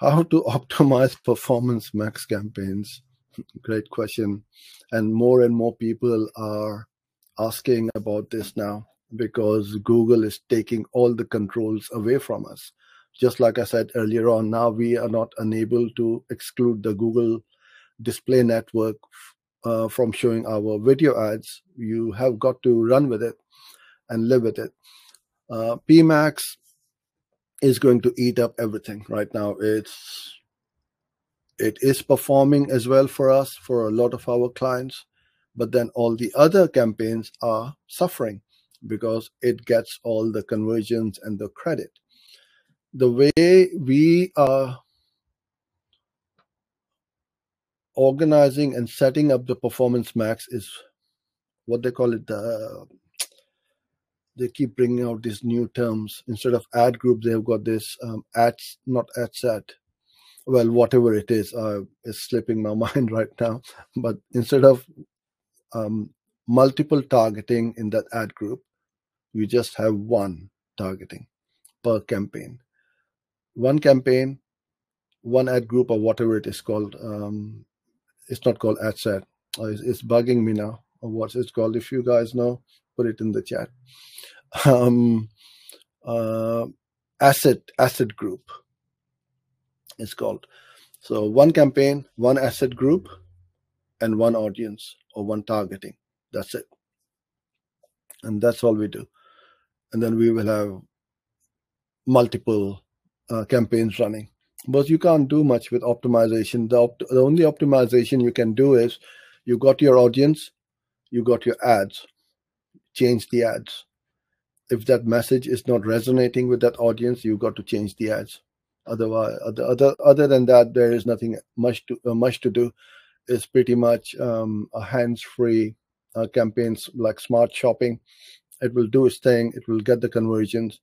how to optimize performance max campaigns? Great question. And more and more people are asking about this now because Google is taking all the controls away from us. Just like I said earlier on, now we are not unable to exclude the Google display network uh, from showing our video ads. You have got to run with it and live with it. Uh, PMax is going to eat up everything right now. It's it is performing as well for us for a lot of our clients, but then all the other campaigns are suffering because it gets all the conversions and the credit. The way we are organizing and setting up the performance max is what they call it the they keep bringing out these new terms. Instead of ad group they have got this um, ads not ad. Set well whatever it is uh, is slipping my mind right now. But instead of um, multiple targeting in that ad group you just have one targeting per campaign. One campaign one ad group or whatever it is called um, it's not called ad. Set uh, it's, it's, bugging me now or what it's called. If you guys know put it in the chat. Um, uh, asset asset group is called. So one campaign one asset group and one audience or one targeting. That's it. And that's all we do. And then we will have multiple uh, campaigns running. But you can't do much with optimization. The, opt the only optimization you can do is you got your audience you got your ads change the ads. If that message is not resonating with that audience you've got to change the ads. Otherwise other other, other than that there is nothing much to uh, much to do. It's pretty much um, a hands-free uh, campaigns like smart shopping. It will do its thing. It will get the conversions.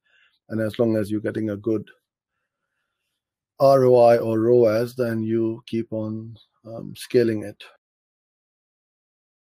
And as long as you're getting a good roi or roas then you keep on um, scaling it